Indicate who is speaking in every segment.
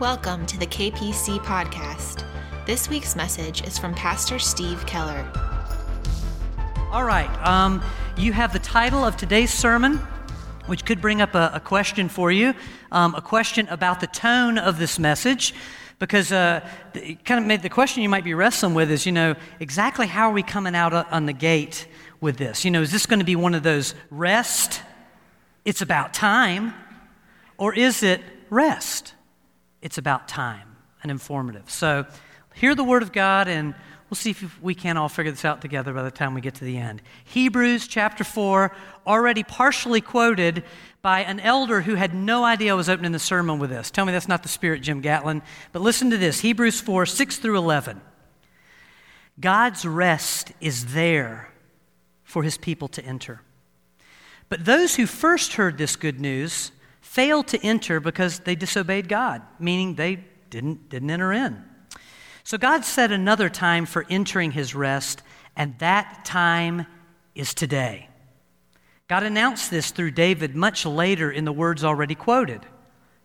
Speaker 1: Welcome to the KPC podcast. This week's message is from Pastor Steve Keller.
Speaker 2: All right, um, you have the title of today's sermon, which could bring up a, a question for you, um, a question about the tone of this message. Because uh, it kind of made the question you might be wrestling with is, you know, exactly how are we coming out on the gate with this? You know, is this going to be one of those rest? It's about time. Or is it rest? It's about time and informative. So hear the word of God, and we'll see if we can all figure this out together by the time we get to the end. Hebrews chapter 4, already partially quoted by an elder who had no idea I was opening the sermon with this. Tell me that's not the spirit, Jim Gatlin. But listen to this Hebrews 4, 6 through 11. God's rest is there for his people to enter. But those who first heard this good news failed to enter because they disobeyed God, meaning they didn't, didn't enter in. So God set another time for entering his rest, and that time is today. God announced this through David much later in the words already quoted.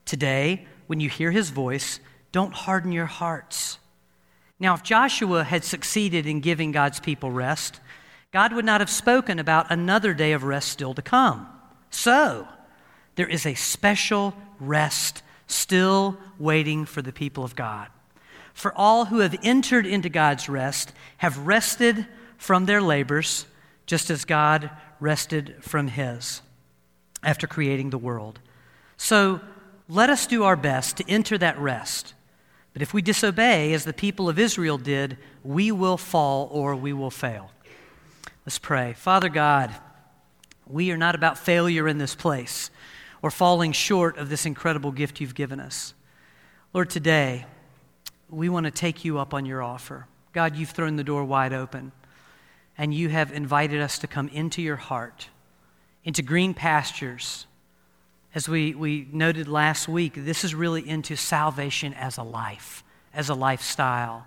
Speaker 2: Today, when you hear his voice, don't harden your hearts. Now, if Joshua had succeeded in giving God's people rest, God would not have spoken about another day of rest still to come. So, there is a special rest still waiting for the people of God. For all who have entered into God's rest have rested from their labors, just as God rested from his after creating the world. So let us do our best to enter that rest. But if we disobey, as the people of Israel did, we will fall or we will fail. Let's pray. Father God, we are not about failure in this place or falling short of this incredible gift you've given us. Lord, today, we want to take you up on your offer. God, you've thrown the door wide open, and you have invited us to come into your heart, into green pastures. As we, we noted last week, this is really into salvation as a life, as a lifestyle.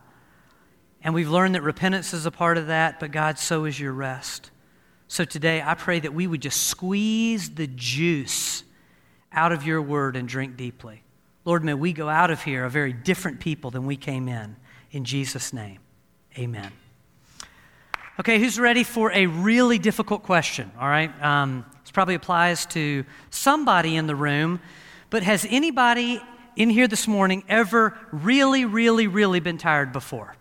Speaker 2: And we've learned that repentance is a part of that, but God, so is your rest. So today, I pray that we would just squeeze the juice out of your word and drink deeply. Lord, may we go out of here a very different people than we came in. In Jesus' name, amen. Okay, who's ready for a really difficult question? All right. Um, this probably applies to somebody in the room, but has anybody in here this morning ever really, really, really been tired before?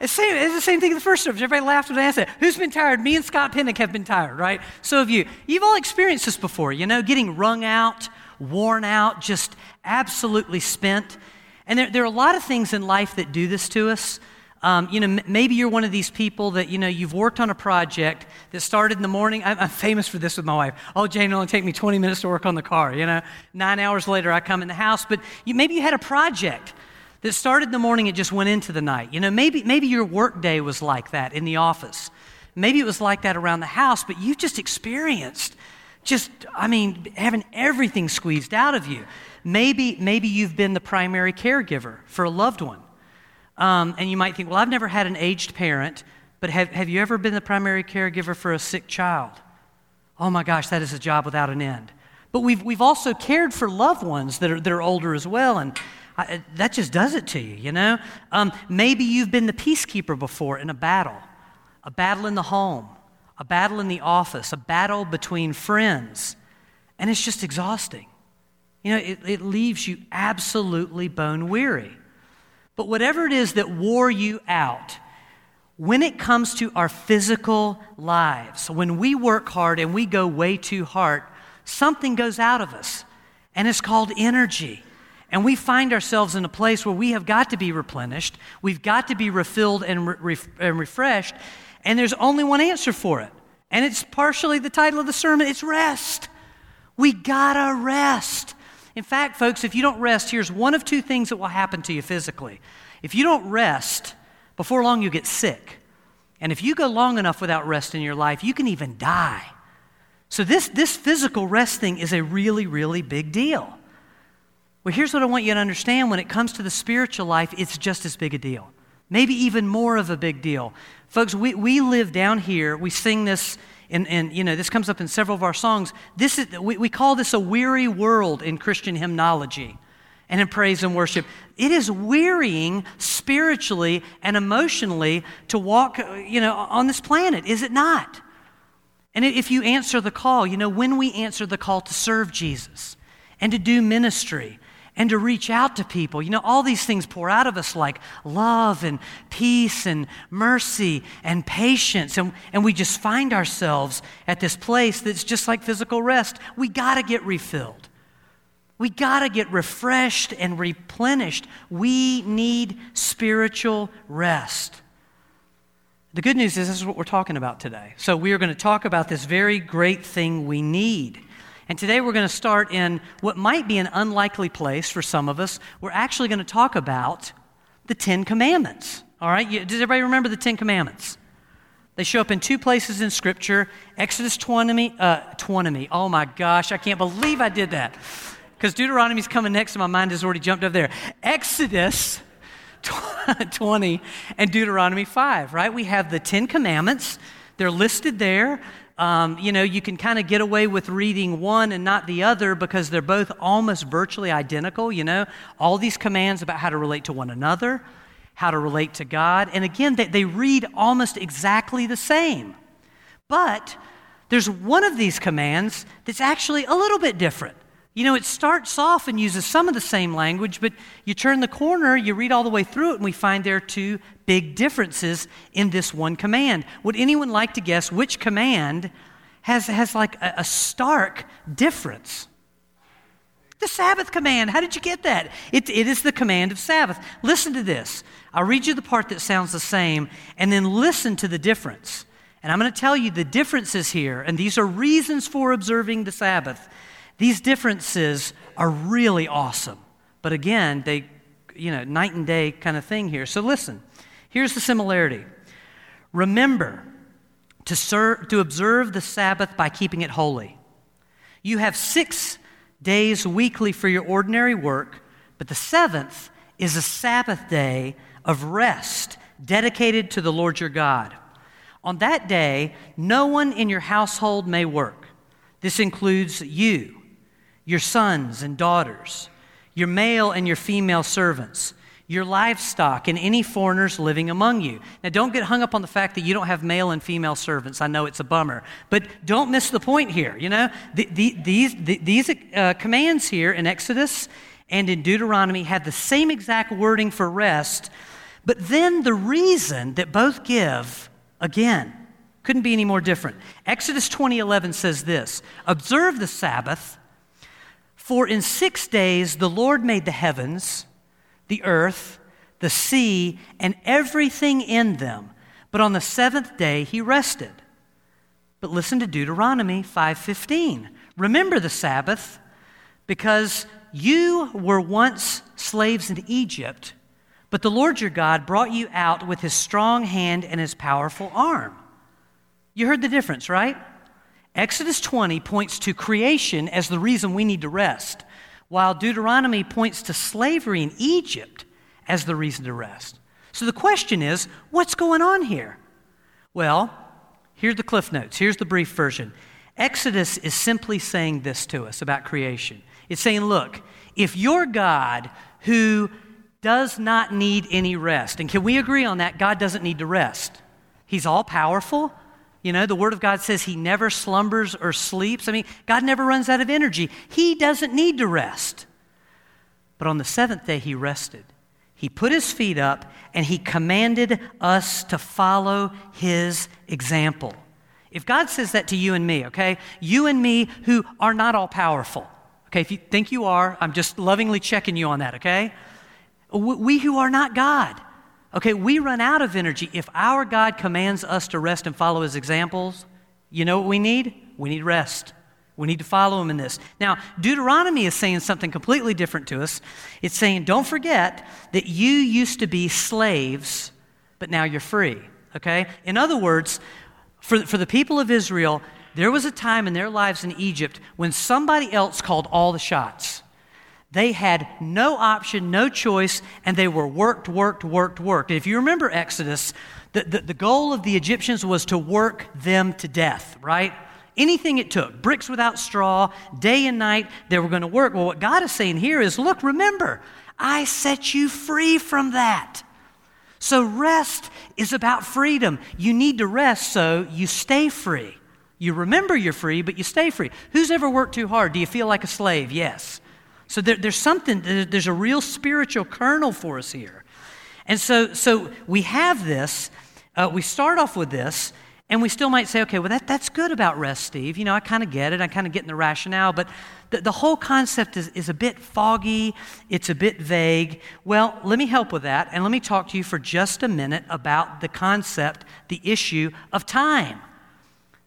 Speaker 2: It's, same, it's the same thing in the first service. Everybody laughed when I asked it. Who's been tired? Me and Scott Pinnock have been tired, right? So have you. You've all experienced this before, you know, getting wrung out, worn out, just absolutely spent. And there, there are a lot of things in life that do this to us. Um, you know, m- maybe you're one of these people that, you know, you've worked on a project that started in the morning. I'm, I'm, famous for this with my wife. Oh, Jane, it'll only take me 20 minutes to work on the car, you know. Nine hours later, I come in the house. But you, maybe you had a project that started in the morning and just went into the night. You know, maybe, maybe your work day was like that in the office. Maybe it was like that around the house, but you've just experienced just, I mean, having everything squeezed out of you. Maybe, maybe you've been the primary caregiver for a loved one. Um, and you might think, well, I've never had an aged parent, but have, have you ever been the primary caregiver for a sick child? Oh my gosh, that is a job without an end. But we've, we've also cared for loved ones that are, that are older as well. And I, that just does it to you, you know? Um, maybe you've been the peacekeeper before in a battle, a battle in the home, a battle in the office, a battle between friends, and it's just exhausting. You know, it, it leaves you absolutely bone weary. But whatever it is that wore you out, when it comes to our physical lives, when we work hard and we go way too hard, something goes out of us, and it's called energy. And we find ourselves in a place where we have got to be replenished, we've got to be refilled and, re- and refreshed, and there's only one answer for it. And it's partially the title of the sermon it's rest. We gotta rest. In fact, folks, if you don't rest, here's one of two things that will happen to you physically. If you don't rest, before long you get sick. And if you go long enough without rest in your life, you can even die. So, this, this physical rest thing is a really, really big deal. Well, here's what I want you to understand when it comes to the spiritual life, it's just as big a deal. Maybe even more of a big deal. Folks, we, we live down here, we sing this, and, and you know, this comes up in several of our songs. This is, we, we call this a weary world in Christian hymnology. and in praise and worship. It is wearying spiritually and emotionally to walk, you know, on this planet, is it not? And if you answer the call, you know, when we answer the call to serve Jesus and to do ministry and to reach out to people, you know, all these things pour out of us like love and peace and mercy and patience. And, and we just find ourselves at this place that's just like physical rest. We got to get refilled. We got to get refreshed and replenished. We need spiritual rest. The good news is this is what we're talking about today. So, we are going to talk about this very great thing we need. And today we're going to start in what might be an unlikely place for some of us. We're actually going to talk about the Ten Commandments. All right? Does everybody remember the Ten Commandments? They show up in two places in Scripture Exodus 20, uh, 20. Oh my gosh, I can't believe I did that. Because Deuteronomy's coming next, and my mind has already jumped up there. Exodus 20 and Deuteronomy 5, right? We have the Ten Commandments, they're listed there. Um, you know, you can kind of get away with reading one and not the other because they're both almost virtually identical. You know, all these commands about how to relate to one another, how to relate to God. And again, they, they read almost exactly the same. But there's one of these commands that's actually a little bit different. You know, it starts off and uses some of the same language, but you turn the corner, you read all the way through it, and we find there are two big differences in this one command. Would anyone like to guess which command has, has like a, a stark difference? The Sabbath command. How did you get that? It, it is the command of Sabbath. Listen to this. I'll read you the part that sounds the same, and then listen to the difference. And I'm going to tell you the differences here, and these are reasons for observing the Sabbath. These differences are really awesome. But again, they, you know, night and day kind of thing here. So listen, here's the similarity. Remember to, serve, to observe the Sabbath by keeping it holy. You have six days weekly for your ordinary work, but the seventh is a Sabbath day of rest dedicated to the Lord your God. On that day, no one in your household may work. This includes you your sons and daughters, your male and your female servants, your livestock, and any foreigners living among you. Now, don't get hung up on the fact that you don't have male and female servants. I know it's a bummer, but don't miss the point here. You know, the, the, these, the, these uh, commands here in Exodus and in Deuteronomy have the same exact wording for rest, but then the reason that both give, again, couldn't be any more different. Exodus 20:11 says this: "Observe the Sabbath for in six days the Lord made the heavens, the earth, the sea, and everything in them. But on the seventh day he rested. But listen to Deuteronomy 5:15. Remember the Sabbath, because you were once slaves in Egypt, but the Lord your God brought you out with his strong hand and his powerful arm. You heard the difference, right? Exodus 20 points to creation as the reason we need to rest, while Deuteronomy points to slavery in Egypt as the reason to rest. So the question is what's going on here? Well, here's the cliff notes. Here's the brief version. Exodus is simply saying this to us about creation. It's saying, look, if your God who does not need any rest, and can we agree on that? God doesn't need to rest. He's all powerful, you know, the Word of God says He never slumbers or sleeps. I mean, God never runs out of energy. He doesn't need to rest. But on the seventh day, He rested. He put His feet up and He commanded us to follow His example. If God says that to you and me, okay, you and me who are not all powerful, okay, if you think you are, I'm just lovingly checking you on that, okay? We who are not God, Okay, we run out of energy. If our God commands us to rest and follow his examples, you know what we need? We need rest. We need to follow him in this. Now, Deuteronomy is saying something completely different to us. It's saying, don't forget that you used to be slaves, but now you're free. Okay? In other words, for, for the people of Israel, there was a time in their lives in Egypt when somebody else called all the shots. They had no option, no choice, and they were worked, worked, worked, worked. If you remember Exodus, the, the, the goal of the Egyptians was to work them to death, right? anything it took, bricks without straw, day and night, they were going to work. Well, what God is saying here is look, remember, I set you free from that. So rest is about freedom. You need to rest so you stay free. You remember you're free, but you stay free. Who's ever worked too hard? Do you feel like a slave? Yes. So there, there's something, there's a real spiritual kernel for us here. And so, so we have this, uh, we start off with this, and we still might say, okay, well, that, that's good about rest, Steve. You know, I kind of get it. I kind of get in the rationale, but the, the whole concept is, is a bit foggy. It's a bit vague. Well, let me help with that, and let me talk to you for just a minute about the concept, the issue of time.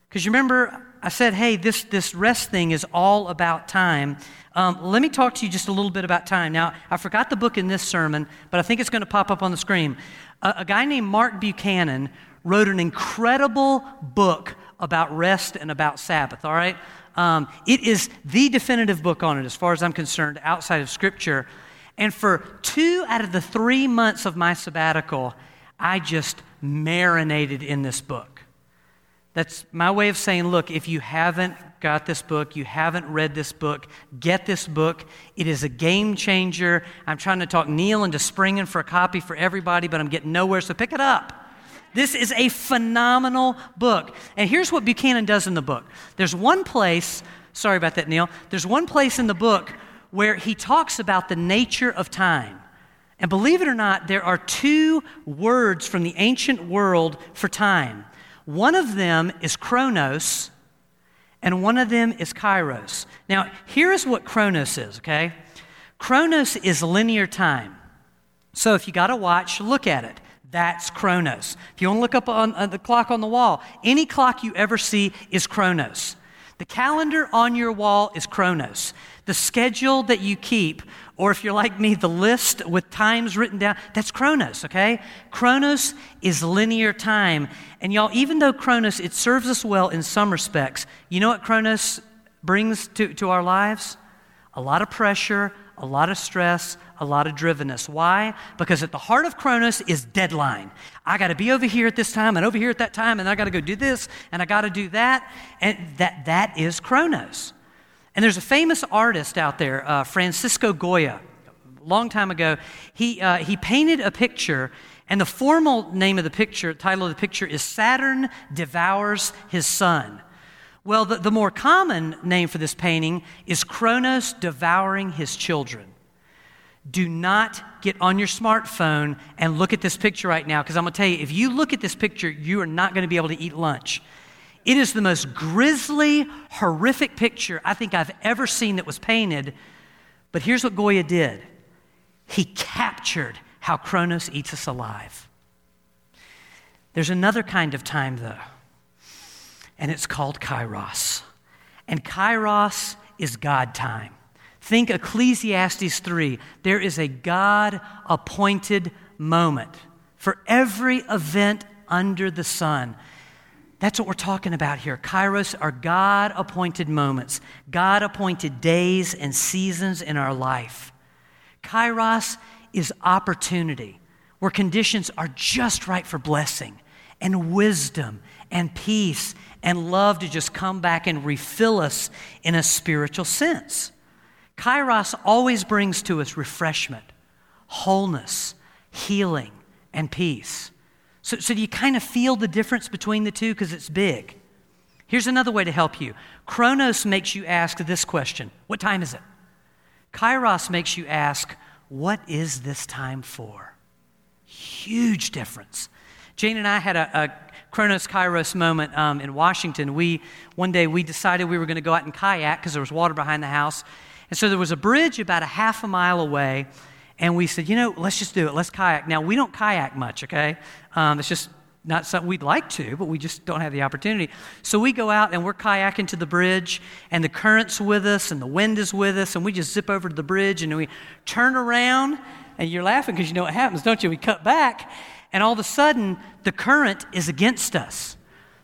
Speaker 2: Because you remember, I said, hey, this, this rest thing is all about time. Um, let me talk to you just a little bit about time. Now, I forgot the book in this sermon, but I think it's going to pop up on the screen. A, guy named Mark Buchanan wrote an incredible book about rest and about Sabbath, all right? Um, it is the definitive book on it, as far as I'm concerned, outside of Scripture. And for two out of the three months of my sabbatical, I just marinated in this book. That's my way of saying, look, if you haven't got this book, you haven't read this book, get this book. It is a game changer. I'm trying to talk Neil into springing for a copy for everybody, but I'm getting nowhere, so pick it up. This is a phenomenal book. And here's what Buchanan does in the book there's one place, sorry about that, Neil, there's one place in the book where he talks about the nature of time. And believe it or not, there are two words from the ancient world for time. One of them is chronos, and one of them is kairos. Now, here is what chronos is, okay? Chronos is linear time. So if you got a watch, look at it. That's Chronos. If you want to look up on uh, the clock on the wall, any clock you ever see is Chronos. The calendar on your wall is Chronos. The schedule that you keep, or if you're like me, the list with times written down, that's Chronos, okay? Chronos is linear time. And y'all, even though Chronos, it serves us well in some respects, you know what Chronos brings to, to our lives? A lot of pressure, a lot of stress, a lot of drivenness. Why? Because at the heart of Chronos is deadline. I got to be over here at this time and over here at that time, and I got to go do this and I got to do that. And that, that is Chronos. And there's a famous artist out there, uh, Francisco Goya, a long time ago. He, uh, he painted a picture, and the formal name of the picture, title of the picture, is Saturn Devours His Son. Well, the, the more common name for this painting is Kronos Devouring His Children. Do not get on your smartphone and look at this picture right now, because I'm going to tell you, if you look at this picture, you are not going to be able to eat lunch. It is the most grisly, horrific picture I think I've ever seen that was painted. But here's what Goya did he captured how Kronos eats us alive. There's another kind of time, though, and it's called Kairos. And Kairos is God time. Think Ecclesiastes 3. There is a God appointed moment for every event under the sun. That's what we're talking about here. Kairos are God appointed moments, God appointed days and seasons in our life. Kairos is opportunity, where conditions are just right for blessing and wisdom and peace and love to just come back and refill us in a spiritual sense. Kairos always brings to us refreshment, wholeness, healing, and peace. So, so do you kind of feel the difference between the two? Because it's big. Here's another way to help you Chronos makes you ask this question What time is it? Kairos makes you ask, What is this time for? Huge difference. Jane and I had a, a Chronos Kairos moment um, in Washington. We one day we decided we were going to go out and kayak because there was water behind the house, and so there was a bridge about a half a mile away, and we said, you know, let's just do it. Let's kayak. Now, we don't kayak much, okay? Um, it's just not something we'd like to, but we just don't have the opportunity. So we go out and we're kayaking to the bridge, and the current's with us, and the wind is with us, and we just zip over to the bridge, and we turn around, and you're laughing because you know what happens, don't you? We cut back, and all of a sudden, the current is against us.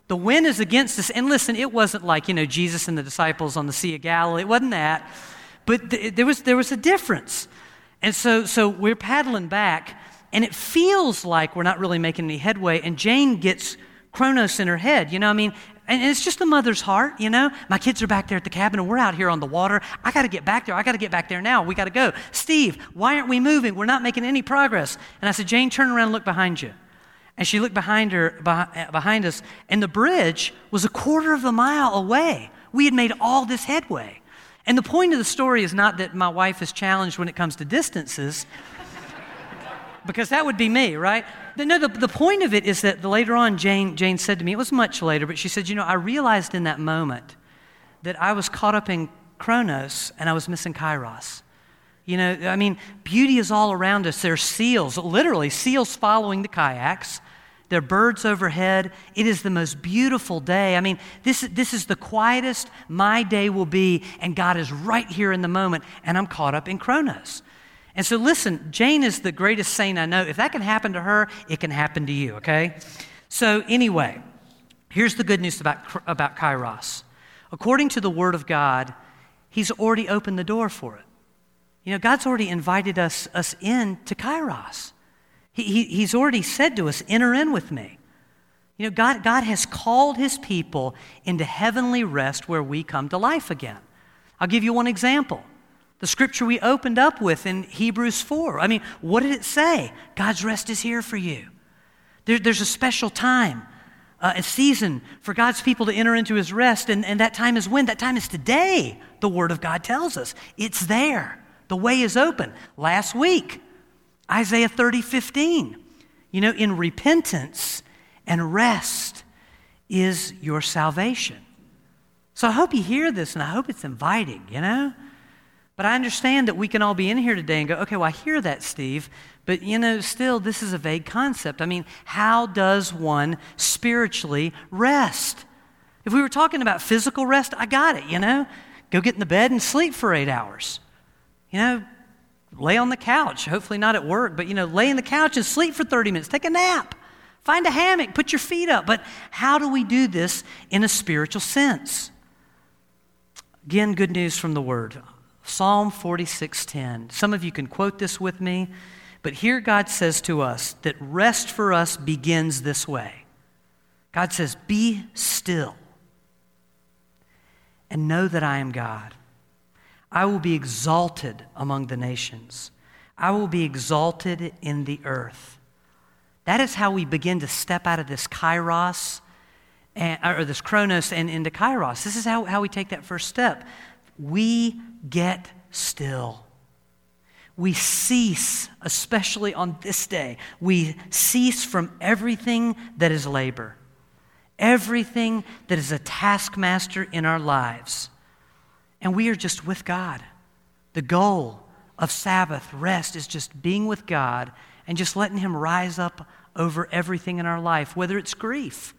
Speaker 2: The wind is against us. And listen, it wasn't like, you know, Jesus and the disciples on the Sea of Galilee. It wasn't that. But th- there, was, there was a difference. And so, so we're paddling back, and it feels like we're not really making any headway. And Jane gets Chronos in her head. You know, I mean, And it's just a mother's heart, you know? My kids are back there at the cabin and we're out here on the water. I got to get back there. I got to get back there now. We got to go. Steve, why aren't we moving? We're not making any progress. And I said, Jane, turn around and look behind you. And she looked behind her, uh, behind us, and the bridge was a quarter of a mile away. We had made all this headway. And the point of the story is not that my wife is challenged when it comes to distances, because that would be me, right? No, the, the point of it is that later on, Jane, Jane said to me, it was much later, but she said, You know, I realized in that moment that I was caught up in Chronos and I was missing Kairos. You know, I mean, beauty is all around us. There's seals, literally, seals following the kayaks. There are birds overhead. It is the most beautiful day. I mean, this, this is the quietest my day will be, and God is right here in the moment, and I'm caught up in Chronos. And so, listen, Jane is the greatest saint I know. If that can happen to her, it can happen to you, okay? So, anyway, here's the good news about, about Kairos. According to the Word of God, He's already opened the door for it. You know, God's already invited us, us in to Kairos. He, he, he's already said to us, enter in with me. You know, God, God has called His people into heavenly rest where we come to life again. I'll give you one example. The scripture we opened up with in Hebrews 4. I mean, what did it say? God's rest is here for you. There, there's a special time, uh, a season for God's people to enter into his rest, and, and that time is when? That time is today, the Word of God tells us. It's there. The way is open. Last week, Isaiah 30, 15. You know, in repentance and rest is your salvation. So I hope you hear this and I hope it's inviting, you know? But I understand that we can all be in here today and go, okay, well, I hear that, Steve, but you know, still, this is a vague concept. I mean, how does one spiritually rest? If we were talking about physical rest, I got it, you know? Go get in the bed and sleep for eight hours. You know, lay on the couch, hopefully not at work, but you know, lay in the couch and sleep for 30 minutes, take a nap. Find a hammock, put your feet up. But how do we do this in a spiritual sense? Again, good news from the Word. Psalm 46:10. Some of you can quote this with me, but here God says to us that rest for us begins this way. God says, "Be still and know that I am God. I will be exalted among the nations. I will be exalted in the earth." That is how we begin to step out of this kairos and, or this chronos and into kairos. This is how, how we take that first step. We get still. We cease, especially on this day, we cease from everything that is labor, everything that is a taskmaster in our lives. And we are just with God. The goal of Sabbath rest is just being with God and just letting Him rise up over everything in our life, whether it's grief,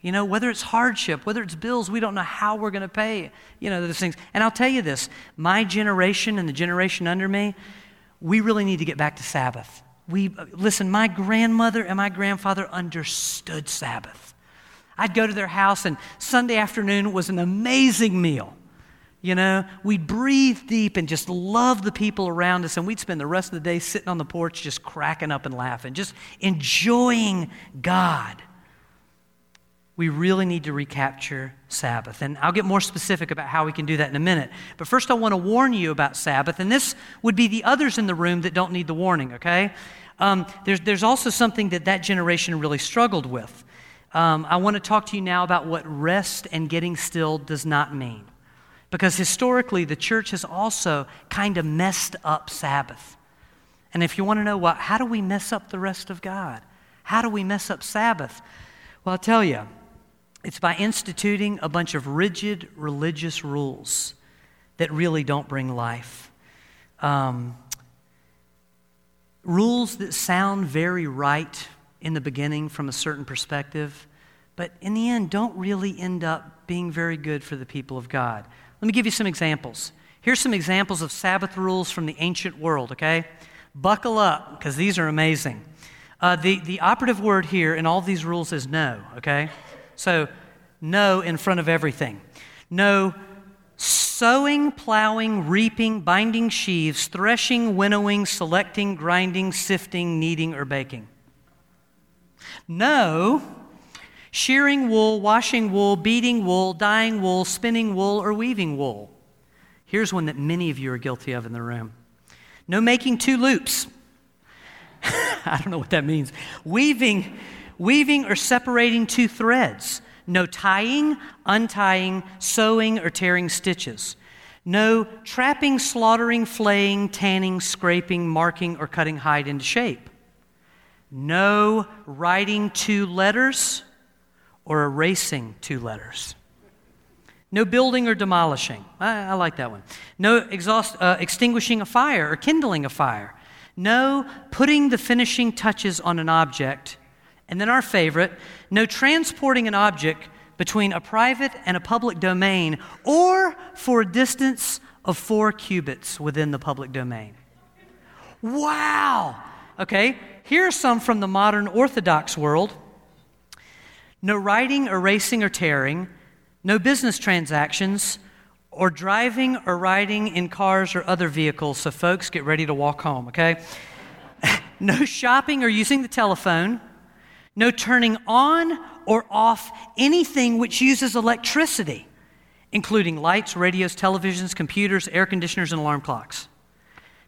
Speaker 2: you know, whether it's hardship, whether it's bills, we don't know how we're going to pay, you know, those things. And I'll tell you this my generation and the generation under me, we really need to get back to Sabbath. We, listen, my grandmother and my grandfather understood Sabbath. I'd go to their house, and Sunday afternoon was an amazing meal. You know, we'd breathe deep and just love the people around us, and we'd spend the rest of the day sitting on the porch just cracking up and laughing, just enjoying God we really need to recapture Sabbath. And I'll get more specific about how we can do that in a minute. But first, I want to warn you about Sabbath, and this would be the others in the room that don't need the warning, okay? Um, there's, there's also something that that generation really struggled with. Um, I want to talk to you now about what rest and getting still does not mean. Because historically, the church has also kind of messed up Sabbath. And if you want to know what, how do we mess up the rest of God? How do we mess up Sabbath? Well, I'll tell you. It's by instituting a bunch of rigid religious rules that really don't bring life. Um, rules that sound very right in the beginning from a certain perspective, but in the end don't really end up being very good for the people of God. Let me give you some examples. Here's some examples of Sabbath rules from the ancient world, okay? Buckle up, because these are amazing. Uh, the, the operative word here in all these rules is no, okay? So, no in front of everything. No sowing, plowing, reaping, binding sheaves, threshing, winnowing, selecting, grinding, sifting, kneading, or baking. No shearing wool, washing wool, beating wool, dyeing wool, spinning wool, or weaving wool. Here's one that many of you are guilty of in the room no making two loops. I don't know what that means. Weaving, weaving or separating two threads. No tying, untying, sewing, or tearing stitches. No trapping, slaughtering, flaying, tanning, scraping, marking, or cutting hide into shape. No writing two letters or erasing two letters. No building or demolishing. I, I like that one. No exhaust, uh, extinguishing a fire or kindling a fire. No putting the finishing touches on an object. And then our favorite no transporting an object between a private and a public domain or for a distance of four cubits within the public domain. Wow! Okay, here are some from the modern Orthodox world no writing, erasing, or tearing, no business transactions, or driving or riding in cars or other vehicles. So, folks, get ready to walk home, okay? no shopping or using the telephone, no turning on or off anything which uses electricity, including lights, radios, televisions, computers, air conditioners, and alarm clocks.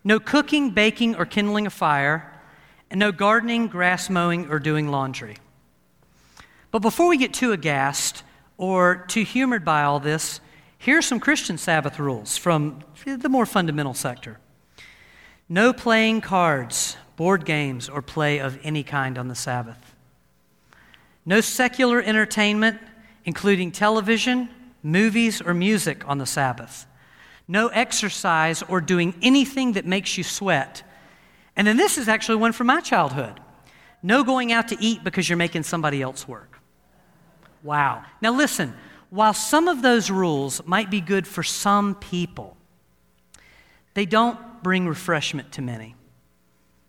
Speaker 2: No cooking, baking, or kindling a fire, and no gardening, grass mowing, or doing laundry. But before we get too aghast or too humored by all this, here are some Christian Sabbath rules from the more fundamental sector. No playing cards, board games, or play of any kind on the Sabbath. No secular entertainment, including television, movies, or music on the Sabbath. No exercise or doing anything that makes you sweat. And then this is actually one from my childhood. No going out to eat because you're making somebody else work. Wow. Now listen, while some of those rules might be good for some people, they don't bring refreshment to many.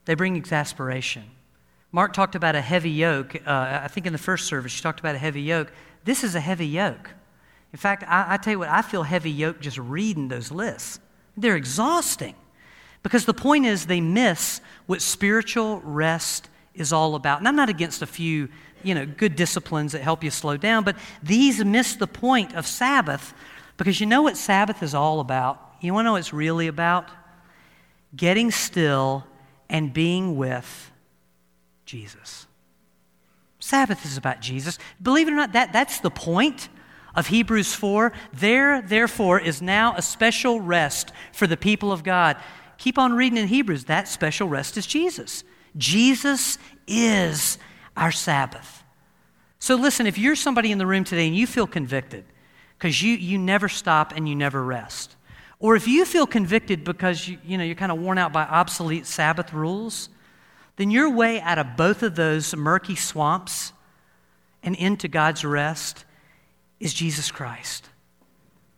Speaker 2: They bring exasperation. Mark talked about a heavy yoke. Uh, I think in the first service, he talked about a heavy yoke. This is a heavy yoke. In fact, I, I tell you what, I feel heavy yoke just reading those lists. They're exhausting because the point is they miss what spiritual rest is all about. And I'm not against a few, you know, good disciplines that help you slow down, but these miss the point of Sabbath because you know what Sabbath is all about? You want to know what it's really about? Getting still and being with Jesus. Sabbath is about Jesus. Believe it or not, that, that's the point of Hebrews 4. There, therefore, is now a special rest for the people of God. Keep on reading in Hebrews. That special rest is Jesus. Jesus is our Sabbath. So listen, if you're somebody in the room today and you feel convicted because you, you never stop and you never rest, or if you feel convicted because you, you know, you're kind of worn out by obsolete Sabbath rules, then your way out of both of those murky swamps and into God's rest is Jesus Christ.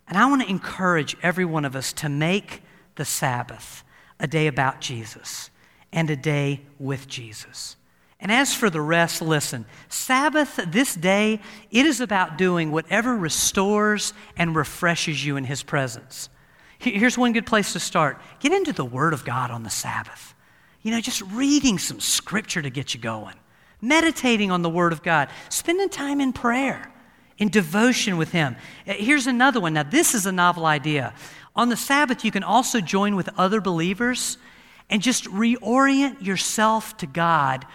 Speaker 2: And I want to encourage every one of us to make the Sabbath a day about Jesus and a day with Jesus. And as for the rest, listen Sabbath, this day, it is about doing whatever restores and refreshes you in His presence. Here's one good place to start get into the Word of God on the Sabbath. You know, just reading some scripture to get you going, meditating on the Word of God, spending time in prayer, in devotion with Him. Uh, here's another one. Now, this is a novel idea. On the Sabbath, you can also join with other believers and just reorient yourself to God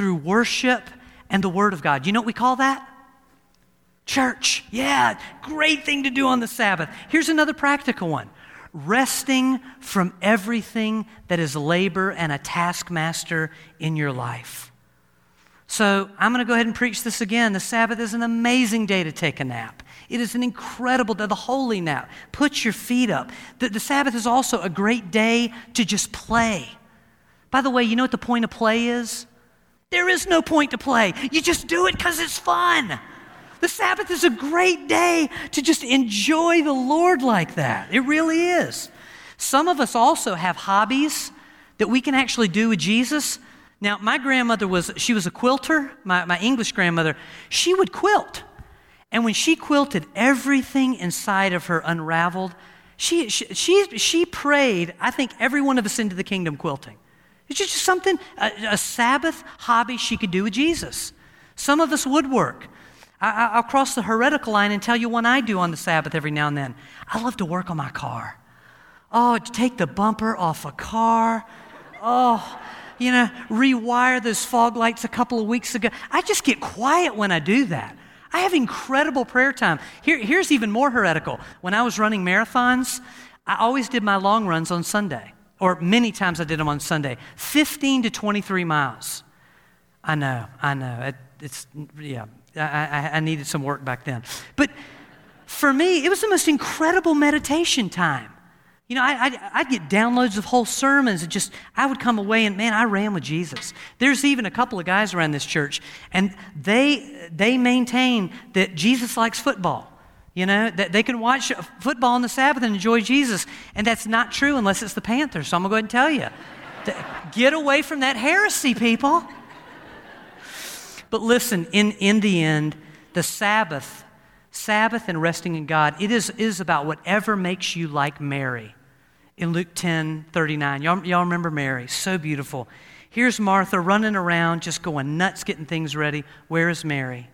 Speaker 2: through worship and the Word of God. You know what we call that? Church. Yeah, great thing to do on the Sabbath. Here's another practical one resting from everything that is labor and a taskmaster in your life. So I'm going to go ahead and preach this again. The Sabbath is an amazing day to take a nap. It is an incredible day, the holy nap. Put your feet up. The, the Sabbath is also a great day to just play. By the way, you know what the point of play is? There is no point to play. You just do it because it's fun. The Sabbath is a great day to just enjoy the Lord like that. It really is. Some of us also have hobbies that we can actually do with Jesus. Now, my grandmother was, she was a quilter, my, my English grandmother. She would quilt. And when she quilted, everything inside of her unraveled. She, she, she, she prayed, I think, every one of us into the kingdom quilting. It's just something, a, a Sabbath hobby she could do with Jesus. Some of us woodwork. I, will cross the heretical line and tell you one I do on the Sabbath every now and then. I love to work on my car. Oh, take the bumper off a car. Oh, you know, rewire those fog lights a couple of weeks ago. I just get quiet when I do that. I have incredible prayer time. Here, here's even more heretical. When I was running marathons, I always did my long runs on Sunday, or many times I did them on Sunday 15 to 23 miles. I know, I know. It, it's, yeah, I, I, I needed some work back then. But for me, it was the most incredible meditation time. You know, I, I'd get downloads of whole sermons and just, I would come away and man, I ran with Jesus. There's even a couple of guys around this church, and they, they maintain that Jesus likes football. You know, that they can watch football on the Sabbath and enjoy Jesus. And that's not true unless it's the Panthers. So I'm going to go ahead and tell you. Get away from that heresy, people. But listen, in, in the end, the Sabbath, Sabbath and resting in God, it is, is about whatever makes you like Mary. In Luke 10 39, y'all, y'all remember Mary? So beautiful. Here's Martha running around, just going nuts, getting things ready. Where is Mary?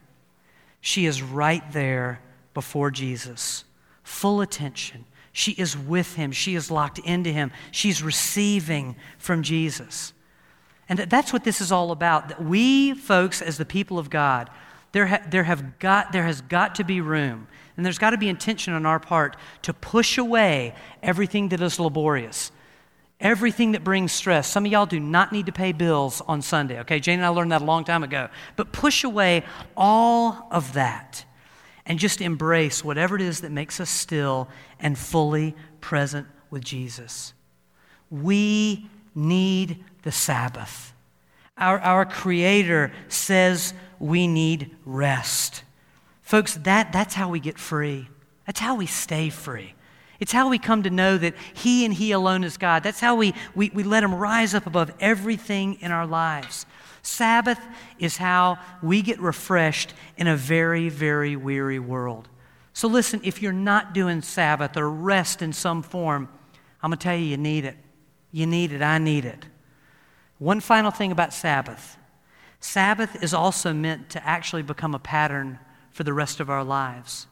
Speaker 2: She is right there before Jesus, full attention. She is with him. She is locked into him. She's receiving from Jesus. And that's what this is all about. That we, folks, as the people of God, there, ha- there, have got, there has got to be room, and there's got to be intention on our part to push away everything that is laborious, everything that brings stress. Some of y'all do not need to pay bills on Sunday, okay? Jane and I learned that a long time ago. But push away all of that and just embrace whatever it is that makes us still and fully present with Jesus. We need the Sabbath. Our, our Creator says we need rest. Folks, that, that's how we get free. That's how we stay free. It's how we come to know that He and He alone is God. That's how we, we, we let Him rise up above everything in our lives. Sabbath is how we get refreshed in a very, very weary world. So, listen, if you're not doing Sabbath or rest in some form, I'm going to tell you, you need it. You need it. I need it. One final thing about Sabbath Sabbath is also meant to actually become a pattern for the rest of our lives.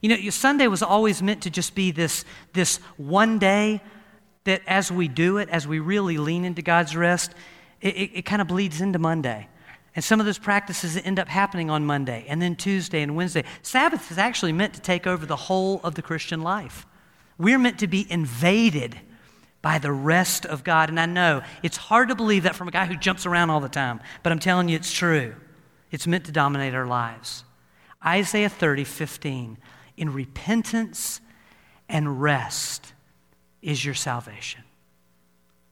Speaker 2: You know, Sunday was always meant to just be this, this one day that as we do it, as we really lean into God's rest, it, it, it kind of bleeds into Monday. And some of those practices end up happening on Monday and then Tuesday and Wednesday. Sabbath is actually meant to take over the whole of the Christian life. We're meant to be invaded by the rest of God. And I know it's hard to believe that from a guy who jumps around all the time, but I'm telling you it's true. It's meant to dominate our lives. Isaiah 30, 15. In repentance and rest is your salvation.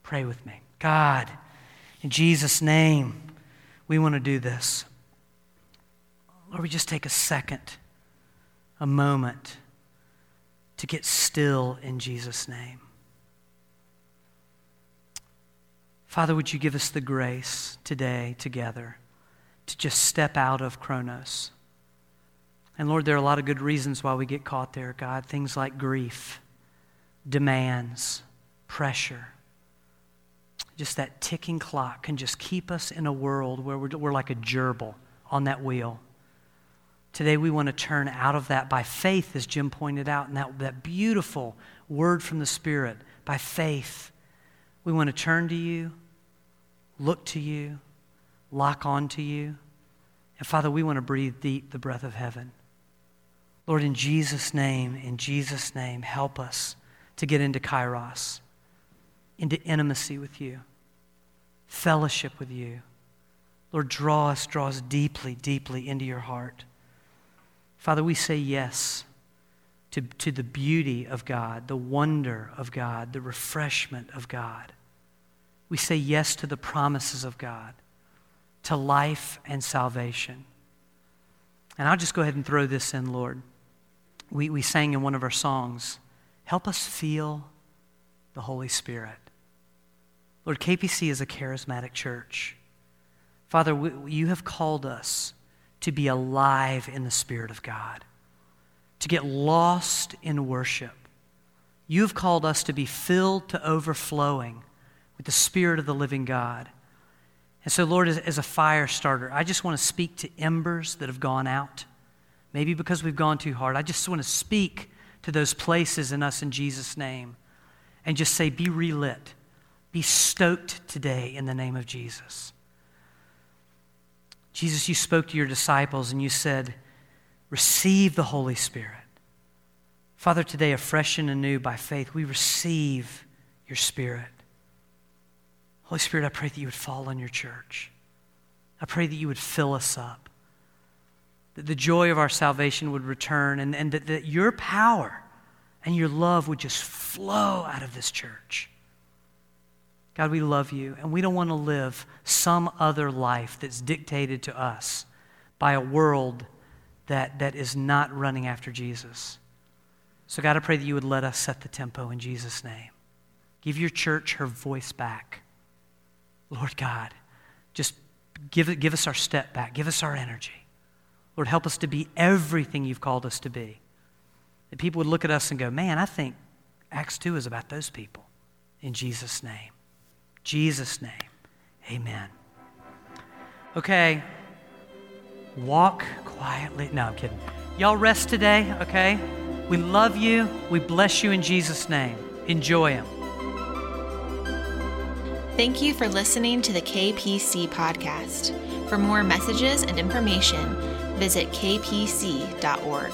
Speaker 2: Pray with me. God, in Jesus' name, we want to do this. Lord, we just take a second, a moment to get still in Jesus' name. Father, would you give us the grace today together to just step out of Chronos? And Lord, there are a lot of good reasons why we get caught there, God. Things like grief, demands, pressure. Just that ticking clock can just keep us in a world where we're, we're like a gerbil on that wheel. Today, we want to turn out of that by faith, as Jim pointed out, and that, that beautiful word from the Spirit. By faith, we want to turn to you look to you, lock on to you. And Father, we want to breathe deep the breath of heaven. Lord, in Jesus' name, in Jesus' name, help us to get into kairos, into intimacy with you, fellowship with you. Lord, draw us, draw us deeply, deeply into your heart. Father, we say yes to, to the beauty of God, the wonder of God, the refreshment of God. We say yes to the promises of God, to life and salvation. And I'll just go ahead and throw this in, Lord. We, we sang in one of our songs, Help us feel the Holy Spirit. Lord, KPC is a charismatic church. Father, we, you have called us to be alive in the Spirit of God, to get lost in worship. You have called us to be filled to overflowing with the Spirit of the living God. And so, Lord, as, as, a fire starter, I just want to speak to embers that have gone out. maybe because we've gone too hard. I just want to speak to those places in us in Jesus' name and just say, be relit. Be stoked today in the name of Jesus. Jesus, you spoke to your disciples and you said, receive the Holy Spirit. Father, today, afresh and anew by faith, we receive your Spirit. Holy Spirit, I pray that you would fall on your church. I pray that you would fill us up, that the joy of our salvation would return, and, and that, that your power and your love would just flow out of this church. God, we love you, and we don't want to live some other life that's dictated to us by a world that, that is not running after Jesus. So, God, I pray that you would let us set the tempo in Jesus' name. Give your church her voice back. Lord God, just give, give us our step back, give us our energy. Lord, help us to be everything you've called us to be. That people would look at us and go, man, I think Acts 2 is about those people. In Jesus' name. Jesus' name. Amen. Okay. Walk quietly. No, I'm kidding. Y'all rest today, okay? We love you. We bless you in Jesus' name. Enjoy Him.
Speaker 1: Thank you for listening to the KPC podcast. For more messages and information, visit kpc.org.